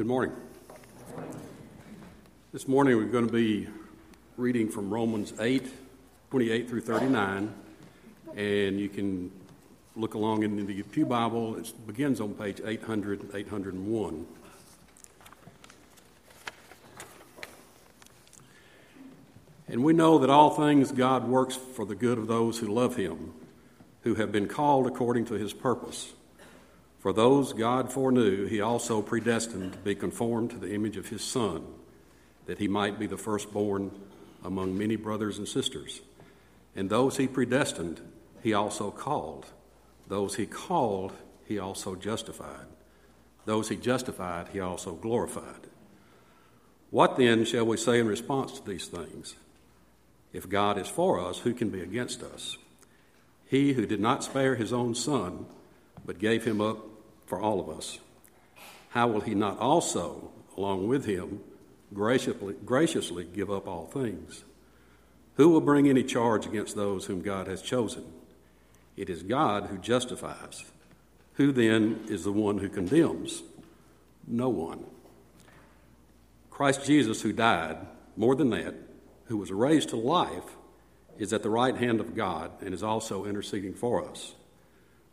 Good morning. This morning we're going to be reading from Romans 8, 28 through 39, and you can look along in the Pew Bible. It begins on page 800, 801. And we know that all things God works for the good of those who love Him, who have been called according to His purpose. For those God foreknew, He also predestined to be conformed to the image of His Son, that He might be the firstborn among many brothers and sisters. And those He predestined, He also called. Those He called, He also justified. Those He justified, He also glorified. What then shall we say in response to these things? If God is for us, who can be against us? He who did not spare his own son, but gave him up for all of us, how will he not also, along with him, graciously, graciously give up all things? Who will bring any charge against those whom God has chosen? It is God who justifies. Who then is the one who condemns? No one. Christ Jesus, who died, more than that, who was raised to life, is at the right hand of God and is also interceding for us.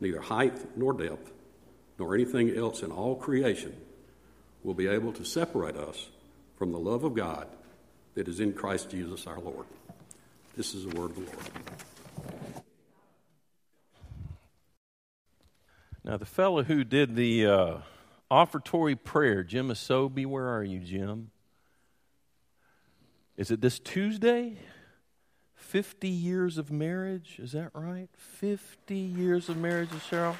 neither height nor depth, nor anything else in all creation will be able to separate us from the love of God that is in Christ Jesus our Lord. This is the word of the Lord. Now, the fellow who did the uh, offertory prayer, Jim Asobi, where are you, Jim? Is it this Tuesday? 50 years of marriage, is that right? 50 years of marriage with Cheryl?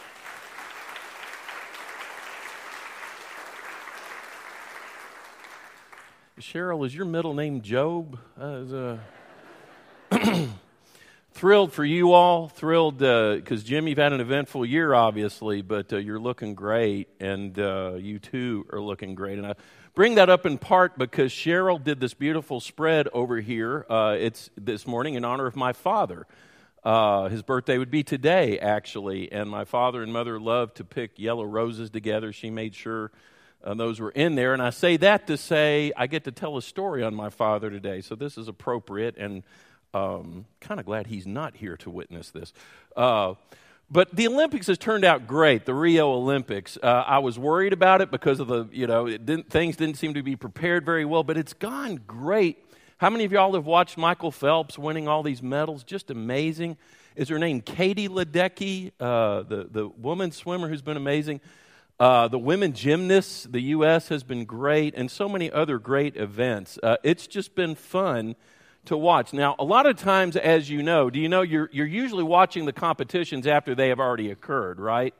Cheryl, is your middle name Job? Uh, uh, thrilled for you all. Thrilled because uh, Jim, you've had an eventful year, obviously, but uh, you're looking great, and uh, you too are looking great. And I bring that up in part because Cheryl did this beautiful spread over here. Uh, it's this morning in honor of my father. Uh, his birthday would be today, actually, and my father and mother loved to pick yellow roses together. She made sure uh, those were in there, and I say that to say I get to tell a story on my father today, so this is appropriate, and um, kind of glad he's not here to witness this. But the Olympics has turned out great. The Rio Olympics. Uh, I was worried about it because of the, you know, didn't, things didn't seem to be prepared very well, but it's gone great. How many of y'all have watched Michael Phelps winning all these medals? Just amazing. Is her name Katie Ledecky, uh, the, the woman swimmer who's been amazing? Uh, the women gymnasts, the U.S. has been great, and so many other great events. Uh, it's just been fun to watch. Now, a lot of times, as you know, do you know you're, you're usually watching the competitions after they have already occurred, right?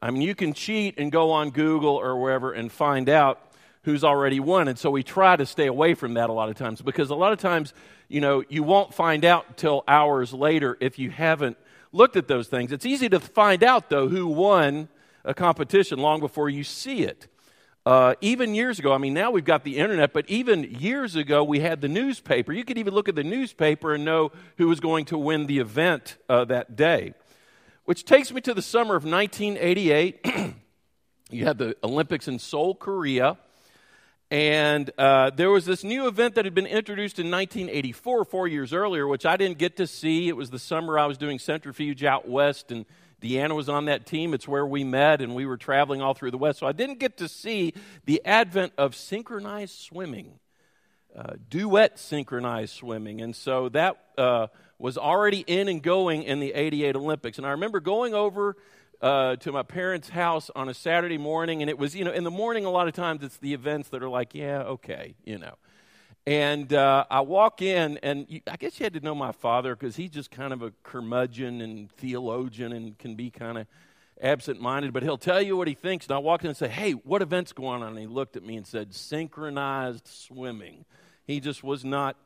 I mean, you can cheat and go on Google or wherever and find out who's already won. And so we try to stay away from that a lot of times because a lot of times, you know, you won't find out till hours later if you haven't looked at those things. It's easy to find out, though, who won a competition long before you see it. Uh, even years ago, I mean, now we've got the internet, but even years ago, we had the newspaper. You could even look at the newspaper and know who was going to win the event uh, that day. Which takes me to the summer of 1988. you had the Olympics in Seoul, Korea. And uh, there was this new event that had been introduced in 1984, four years earlier, which I didn't get to see. It was the summer I was doing centrifuge out west and Deanna was on that team. It's where we met, and we were traveling all through the West. So I didn't get to see the advent of synchronized swimming, uh, duet synchronized swimming. And so that uh, was already in and going in the 88 Olympics. And I remember going over uh, to my parents' house on a Saturday morning, and it was, you know, in the morning, a lot of times it's the events that are like, yeah, okay, you know. And uh, I walk in, and you, I guess you had to know my father because he's just kind of a curmudgeon and theologian and can be kind of absent minded, but he'll tell you what he thinks. And I walked in and say, Hey, what event's going on? And he looked at me and said, Synchronized swimming. He just was not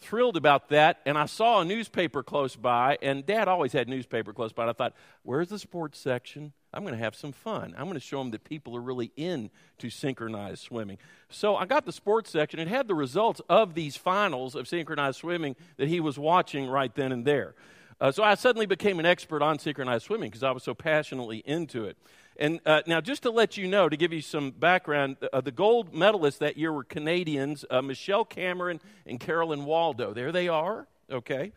thrilled about that. And I saw a newspaper close by, and dad always had newspaper close by. And I thought, Where's the sports section? I'm going to have some fun. I'm going to show them that people are really into synchronized swimming. So I got the sports section. It had the results of these finals of synchronized swimming that he was watching right then and there. Uh, so I suddenly became an expert on synchronized swimming because I was so passionately into it. And uh, now, just to let you know, to give you some background, uh, the gold medalists that year were Canadians uh, Michelle Cameron and Carolyn Waldo. There they are, okay?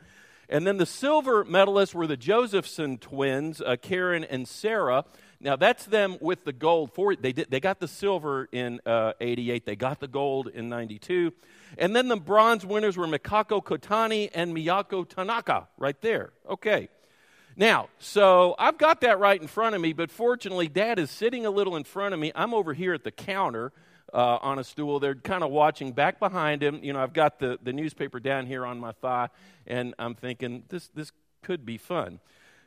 And then the silver medalists were the Josephson twins, uh, Karen and Sarah. Now that's them with the gold. For they did, they got the silver in uh, '88. They got the gold in '92. And then the bronze winners were Mikako Kotani and Miyako Tanaka, right there. Okay. Now, so I've got that right in front of me, but fortunately, Dad is sitting a little in front of me. I'm over here at the counter uh, on a stool. They're kind of watching back behind him. You know, I've got the, the newspaper down here on my thigh, and I'm thinking, this, this could be fun.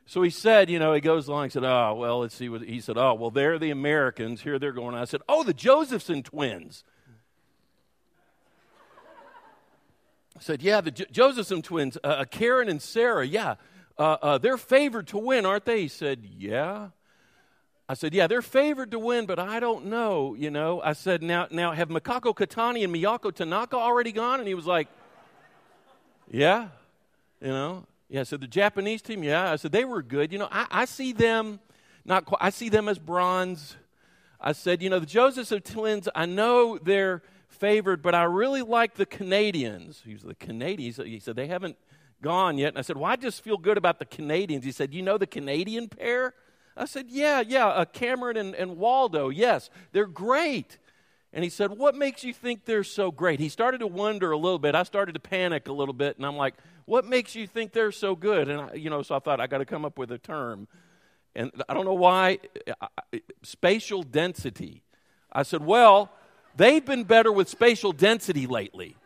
So he said, you know, he goes along, he said, oh, well, let's see what, he said, oh, well, they're the Americans. Here they're going. I said, oh, the Josephson twins. I said, yeah, the jo- Josephson twins, uh, uh, Karen and Sarah, yeah, uh, uh, they're favored to win, aren't they? He said, yeah. I said, yeah, they're favored to win, but I don't know, you know. I said, now, now have Mikako Kotani and Miyako Tanaka already gone? And he was like, yeah, you know. Yeah, so the Japanese team, yeah. I said, they were good. You know, I, I see them, not quite, I see them as bronze. I said, you know, the Joseph twins, I know they're favored, but I really like the Canadians. He was the Canadians. He said, they haven't gone yet. And I said, well, I just feel good about the Canadians. He said, you know the Canadian pair? I said, yeah, yeah, uh, Cameron and, and Waldo, yes, they're great. And he said, What makes you think they're so great? He started to wonder a little bit. I started to panic a little bit, and I'm like, What makes you think they're so good? And, I, you know, so I thought, I got to come up with a term. And I don't know why, spatial density. I said, Well, they've been better with spatial density lately.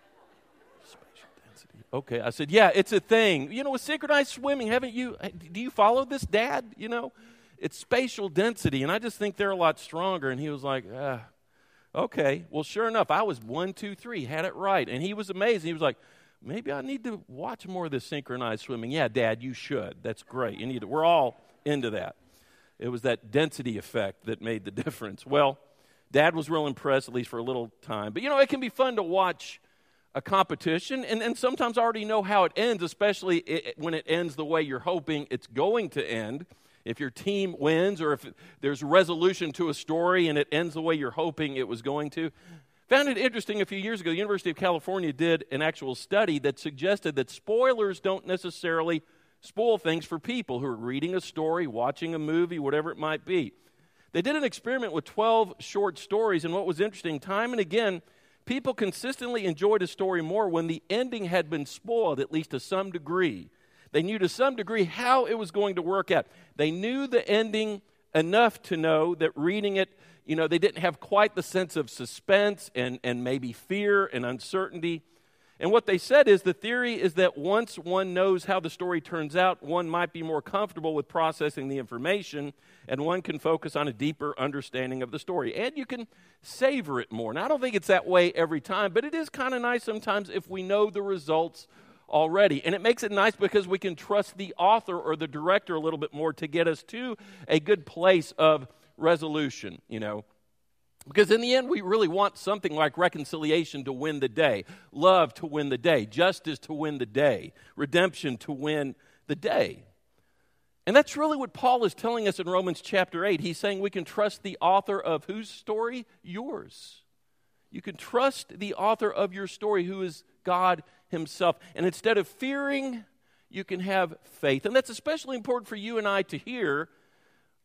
Spatial density. Okay. I said, Yeah, it's a thing. You know, with synchronized swimming, haven't you, do you follow this, Dad? You know, it's spatial density, and I just think they're a lot stronger. And he was like, ah, okay. Well, sure enough, I was one, two, three, had it right. And he was amazing. He was like, maybe I need to watch more of this synchronized swimming. Yeah, Dad, you should. That's great. You need it. We're all into that. It was that density effect that made the difference. Well, Dad was real impressed, at least for a little time. But you know, it can be fun to watch a competition and, and sometimes I already know how it ends, especially it, when it ends the way you're hoping it's going to end if your team wins or if there's resolution to a story and it ends the way you're hoping it was going to. Found it interesting a few years ago, the University of California did an actual study that suggested that spoilers don't necessarily spoil things for people who are reading a story, watching a movie, whatever it might be. They did an experiment with 12 short stories, and what was interesting, time and again, people consistently enjoyed a story more when the ending had been spoiled, at least to some degree. They knew to some degree how it was going to work out. They knew the ending enough to know that reading it, you know, they didn't have quite the sense of suspense and, and maybe fear and uncertainty. And what they said is the theory is that once one knows how the story turns out, one might be more comfortable with processing the information and one can focus on a deeper understanding of the story. And you can savor it more. Now, I don't think it's that way every time, but it is kind of nice sometimes if we know the results already. And it makes it nice because we can trust the author or the director a little bit more to get us to a good place of resolution, you know. Because in the end, we really want something like reconciliation to win the day, love to win the day, justice to win the day, redemption to win the day. And that's really what Paul is telling us in Romans chapter 8. He's saying we can trust the author of whose story? Yours. You can trust the author of your story, who is God Himself. And instead of fearing, you can have faith. And that's especially important for you and I to hear,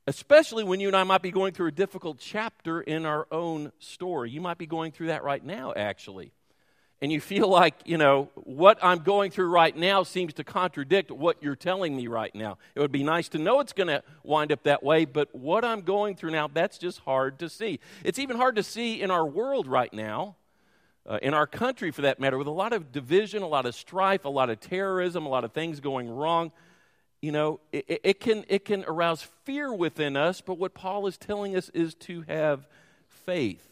especially when you and I might be going through a difficult chapter in our own story. You might be going through that right now, actually and you feel like, you know, what I'm going through right now seems to contradict what you're telling me right now. It would be nice to know it's going to wind up that way, but what I'm going through now, that's just hard to see. It's even hard to see in our world right now, uh, in our country for that matter, with a lot of division, a lot of strife, a lot of terrorism, a lot of things going wrong. you know, it, it, can, it can arouse fear within us, but what Paul is telling us is to have faith.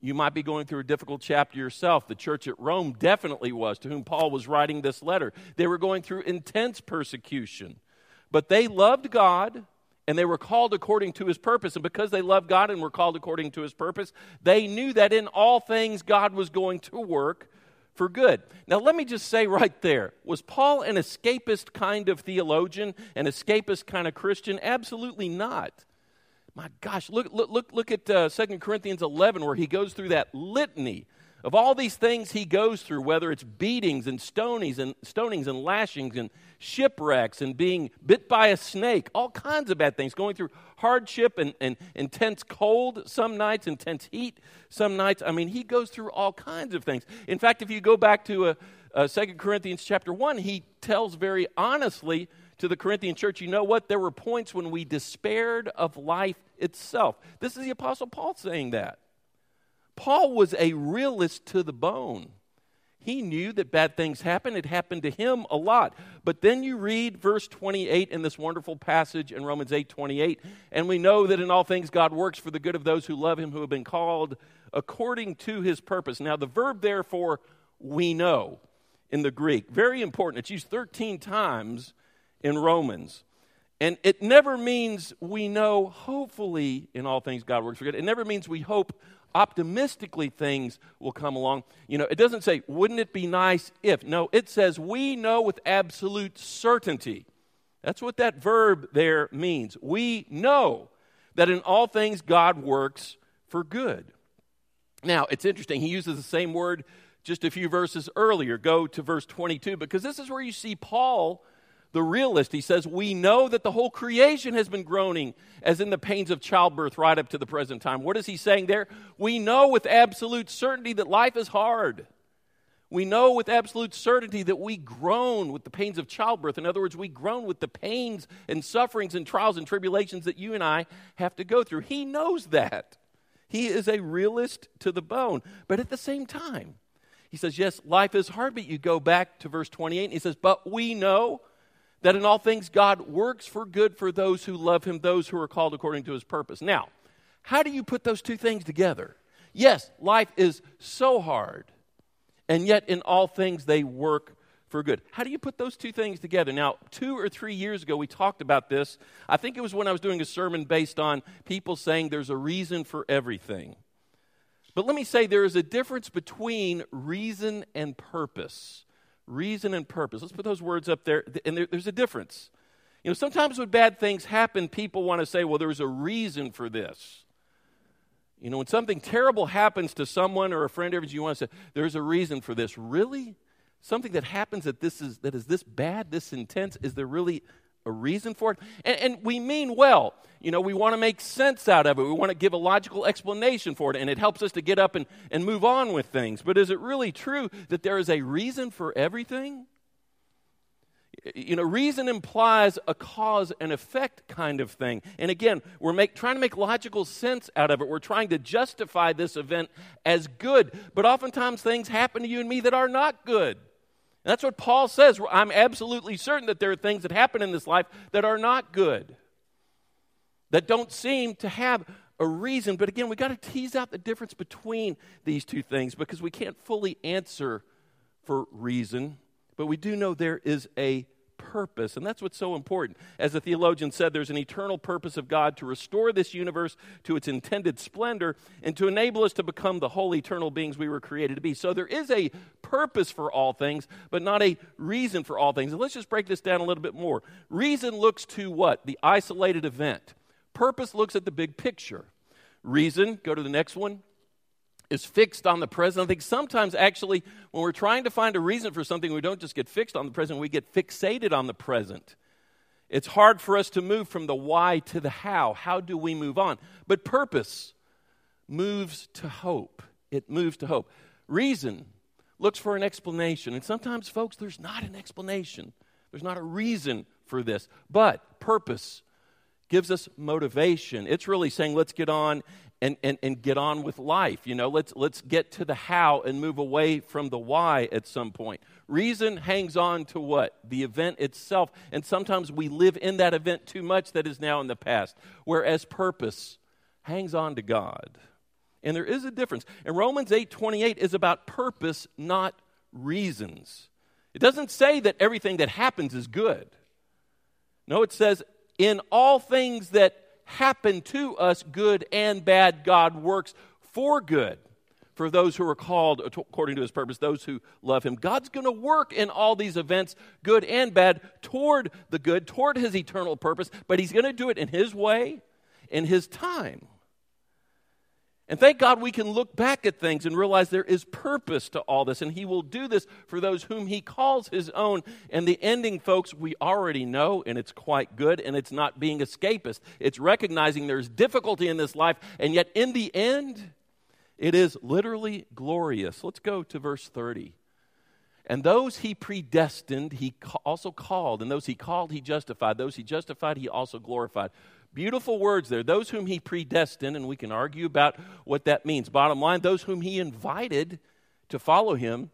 You might be going through a difficult chapter yourself. The church at Rome definitely was, to whom Paul was writing this letter. They were going through intense persecution, but they loved God and they were called according to his purpose. And because they loved God and were called according to his purpose, they knew that in all things God was going to work for good. Now, let me just say right there was Paul an escapist kind of theologian, an escapist kind of Christian? Absolutely not. My gosh, look, look, look, look at uh, 2 Corinthians 11, where he goes through that litany of all these things he goes through, whether it's beatings and stonings and stonings and lashings and shipwrecks and being bit by a snake, all kinds of bad things, going through hardship and, and intense cold some nights, intense heat some nights. I mean, he goes through all kinds of things. In fact, if you go back to uh, uh, 2 Corinthians chapter 1, he tells very honestly to the Corinthian church, you know what? There were points when we despaired of life itself. This is the Apostle Paul saying that. Paul was a realist to the bone. He knew that bad things happen. It happened to him a lot. But then you read verse 28 in this wonderful passage in Romans 8 28, and we know that in all things God works for the good of those who love him, who have been called according to his purpose. Now, the verb, therefore, we know in the Greek, very important. It's used 13 times in Romans. And it never means we know, hopefully, in all things God works for good. It never means we hope optimistically things will come along. You know, it doesn't say, wouldn't it be nice if? No, it says, we know with absolute certainty. That's what that verb there means. We know that in all things God works for good. Now, it's interesting. He uses the same word just a few verses earlier. Go to verse 22 because this is where you see Paul the realist. He says, We know that the whole creation has been groaning as in the pains of childbirth right up to the present time. What is he saying there? We know with absolute certainty that life is hard. We know with absolute certainty that we groan with the pains of childbirth. In other words, we groan with the pains and sufferings and trials and tribulations that you and I have to go through. He knows that. He is a realist to the bone. But at the same time, he says, Yes, life is hard, but you go back to verse 28, and he says, But we know that in all things God works for good for those who love him, those who are called according to his purpose. Now, how do you put those two things together? Yes, life is so hard, and yet in all things they work for good. How do you put those two things together? Now, two or three years ago, we talked about this. I think it was when I was doing a sermon based on people saying there's a reason for everything. But let me say there is a difference between reason and purpose reason and purpose. Let's put those words up there, and there, there's a difference. You know, sometimes when bad things happen, people want to say, well, there's a reason for this. You know, when something terrible happens to someone or a friend yours, you want to say, there's a reason for this. Really? Something that happens that this is that is this bad, this intense, is there really a reason for it. And, and, we mean well. You know, we want to make sense out of it. We want to give a logical explanation for it, and it helps us to get up and, and move on with things. But is it really true that there is a reason for everything? You know, reason implies a cause and effect kind of thing. And again, we're make, trying to make logical sense out of it. We're trying to justify this event as good. But oftentimes things happen to you and me that are not good. That's what Paul says. I'm absolutely certain that there are things that happen in this life that are not good, that don't seem to have a reason. But again, we've got to tease out the difference between these two things because we can't fully answer for reason, but we do know there is a purpose. And that's what's so important. As the theologian said, there's an eternal purpose of God to restore this universe to its intended splendor and to enable us to become the whole eternal beings we were created to be. So there is a purpose for all things, but not a reason for all things. And let's just break this down a little bit more. Reason looks to what? The isolated event. Purpose looks at the big picture. Reason, go to the next one, is fixed on the present. I think sometimes, actually, when we're trying to find a reason for something, we don't just get fixed on the present, we get fixated on the present. It's hard for us to move from the why to the how. How do we move on? But purpose moves to hope. It moves to hope. Reason looks for an explanation. And sometimes, folks, there's not an explanation, there's not a reason for this. But purpose gives us motivation. It's really saying, let's get on and, and, and get on with life. You know, let's, let's get to the how and move away from the why at some point. Reason hangs on to what? The event itself. And sometimes we live in that event too much that is now in the past. Whereas purpose hangs on to God. And there is a difference. And Romans 8 28 is about purpose, not reasons. It doesn't say that everything that happens is good. No, it says, in all things that happen to us, good and bad, God works for good for those who are called according to his purpose, those who love him. God's going to work in all these events, good and bad, toward the good, toward his eternal purpose, but he's going to do it in his way, in his time. And thank God we can look back at things and realize there is purpose to all this. And He will do this for those whom He calls His own. And the ending, folks, we already know, and it's quite good. And it's not being escapist, it's recognizing there's difficulty in this life. And yet, in the end, it is literally glorious. Let's go to verse 30. And those he predestined, he also called. And those he called, he justified. Those he justified, he also glorified. Beautiful words there. Those whom he predestined, and we can argue about what that means. Bottom line, those whom he invited to follow him,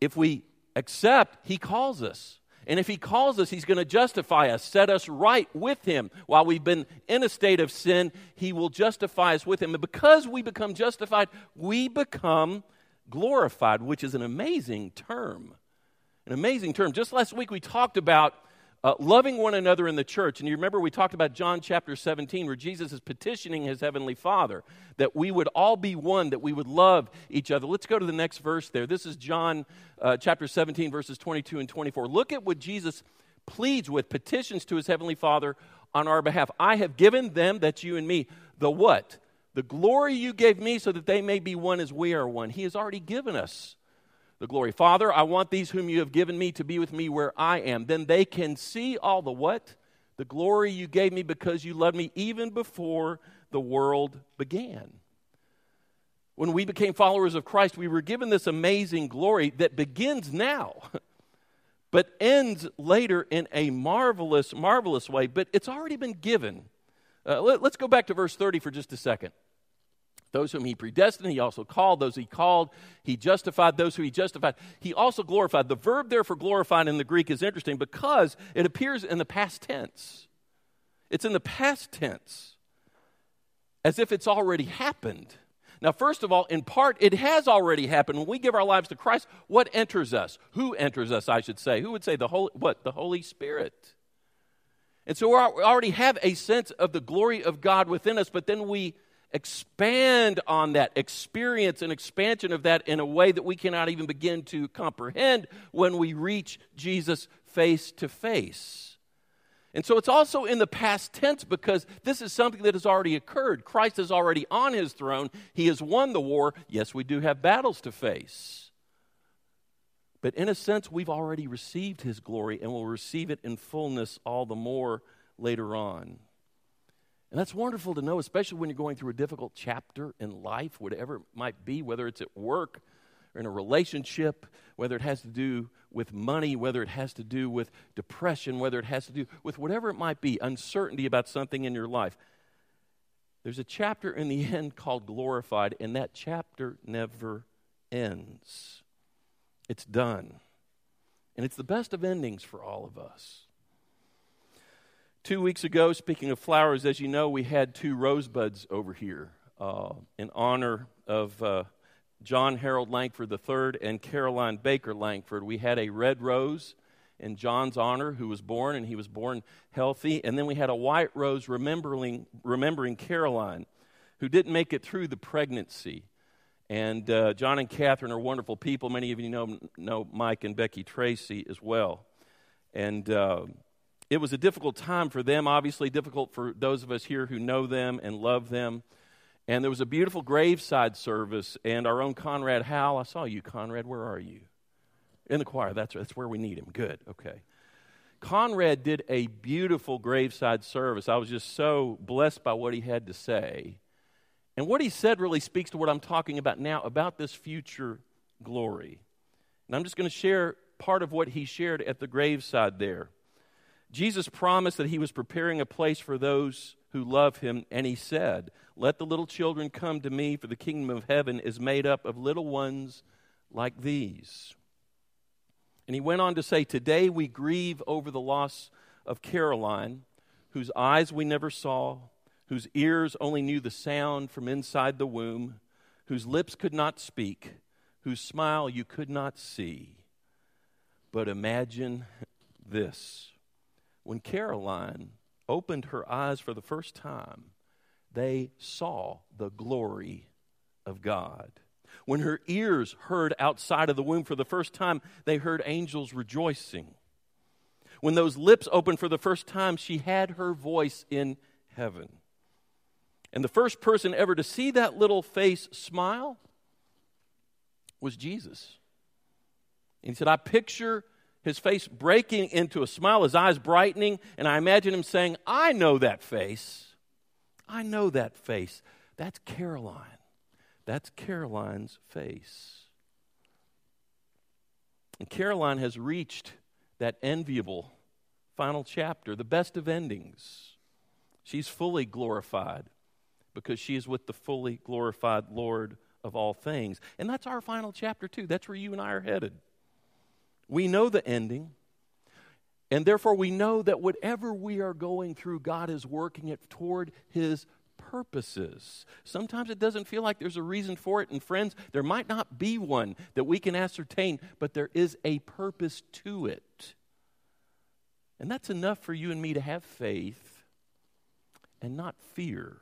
if we accept, he calls us. And if he calls us, he's going to justify us, set us right with him. While we've been in a state of sin, he will justify us with him. And because we become justified, we become glorified, which is an amazing term. An amazing term. Just last week, we talked about uh, loving one another in the church. And you remember we talked about John chapter 17, where Jesus is petitioning his heavenly Father that we would all be one, that we would love each other. Let's go to the next verse there. This is John uh, chapter 17, verses 22 and 24. Look at what Jesus pleads with, petitions to his heavenly Father on our behalf. I have given them, that's you and me, the what? The glory you gave me so that they may be one as we are one. He has already given us the glory. Father, I want these whom you have given me to be with me where I am. Then they can see all the what? The glory you gave me because you loved me even before the world began. When we became followers of Christ, we were given this amazing glory that begins now, but ends later in a marvelous, marvelous way. But it's already been given. Uh, let, let's go back to verse 30 for just a second. Those whom he predestined, he also called. Those he called, he justified. Those who he justified, he also glorified. The verb there for glorified in the Greek is interesting because it appears in the past tense. It's in the past tense, as if it's already happened. Now, first of all, in part, it has already happened. When we give our lives to Christ, what enters us? Who enters us, I should say? Who would say the Holy, what? The Holy Spirit. And so we already have a sense of the glory of God within us, but then we expand on that, experience an expansion of that in a way that we cannot even begin to comprehend when we reach Jesus face to face. And so it's also in the past tense because this is something that has already occurred. Christ is already on his throne, he has won the war. Yes, we do have battles to face. But in a sense, we've already received his glory and will receive it in fullness all the more later on. And that's wonderful to know, especially when you're going through a difficult chapter in life, whatever it might be, whether it's at work or in a relationship, whether it has to do with money, whether it has to do with depression, whether it has to do with whatever it might be, uncertainty about something in your life. There's a chapter in the end called Glorified, and that chapter never ends. It's done. And it's the best of endings for all of us. Two weeks ago, speaking of flowers, as you know, we had two rosebuds over here uh, in honor of uh, John Harold Langford III and Caroline Baker Langford. We had a red rose in John's honor, who was born, and he was born healthy. And then we had a white rose remembering, remembering Caroline, who didn't make it through the pregnancy. And uh, John and Catherine are wonderful people. Many of you know, know Mike and Becky Tracy as well. And uh, it was a difficult time for them, obviously, difficult for those of us here who know them and love them. And there was a beautiful graveside service, and our own Conrad Howell. I saw you, Conrad. Where are you? In the choir. That's, that's where we need him. Good. Okay. Conrad did a beautiful graveside service. I was just so blessed by what he had to say. And what he said really speaks to what I'm talking about now about this future glory. And I'm just going to share part of what he shared at the graveside there. Jesus promised that he was preparing a place for those who love him, and he said, Let the little children come to me, for the kingdom of heaven is made up of little ones like these. And he went on to say, Today we grieve over the loss of Caroline, whose eyes we never saw, whose ears only knew the sound from inside the womb, whose lips could not speak, whose smile you could not see. But imagine this when Caroline opened her eyes for the first time, they saw the glory of God. When her ears heard outside of the womb for the first time, they heard angels rejoicing. When those lips opened for the first time, she had her voice in heaven. And the first person ever to see that little face smile was Jesus. And he said, I picture his face breaking into a smile, his eyes brightening, and I imagine him saying, I know that face. I know that face. That's Caroline. That's Caroline's face. And Caroline has reached that enviable final chapter, the best of endings. She's fully glorified because she is with the fully glorified Lord of all things. And that's our final chapter, too. That's where you and I are headed. We know the ending. And therefore, we know that whatever we are going through, God is working it toward His purposes. Sometimes it doesn't feel like there's a reason for it. And, friends, there might not be one that we can ascertain, but there is a purpose to it. And that's enough for you and me to have faith and not fear.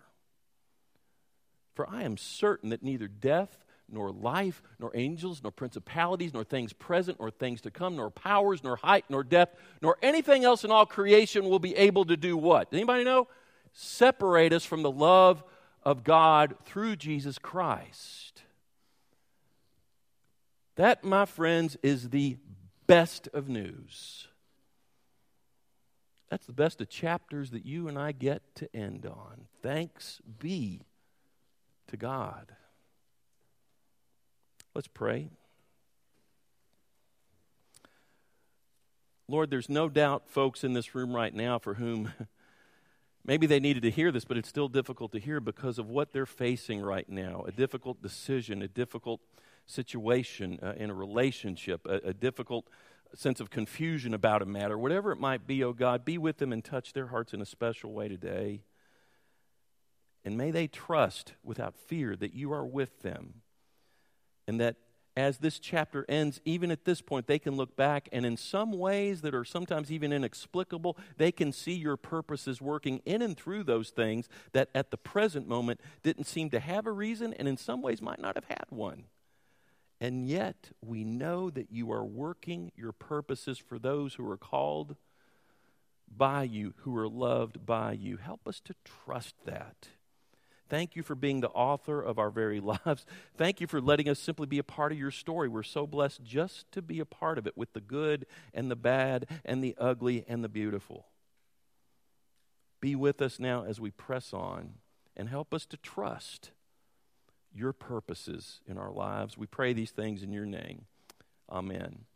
For I am certain that neither death, nor life, nor angels, nor principalities, nor things present, nor things to come, nor powers, nor height, nor depth, nor anything else in all creation will be able to do what? Anybody know? Separate us from the love of God through Jesus Christ. That, my friends, is the best of news. That's the best of chapters that you and I get to end on. Thanks be to God. Let's pray. Lord, there's no doubt folks in this room right now for whom maybe they needed to hear this, but it's still difficult to hear because of what they're facing right now a difficult decision, a difficult situation uh, in a relationship, a, a difficult sense of confusion about a matter, whatever it might be, oh God, be with them and touch their hearts in a special way today. And may they trust without fear that you are with them and that as this chapter ends, even at this point, they can look back and in some ways that are sometimes even inexplicable, they can see your purposes working in and through those things that at the present moment didn't seem to have a reason and in some ways might not have had one. And yet, we know that you are working your purposes for those who are called by you, who are loved by you. Help us to trust that. Thank you for being the author of our very lives. Thank you for letting us simply be a part of your story. We're so blessed just to be a part of it with the good and the bad and the ugly and the beautiful. Be with us now as we press on and help us to trust your purposes in our lives. We pray these things in your name. Amen.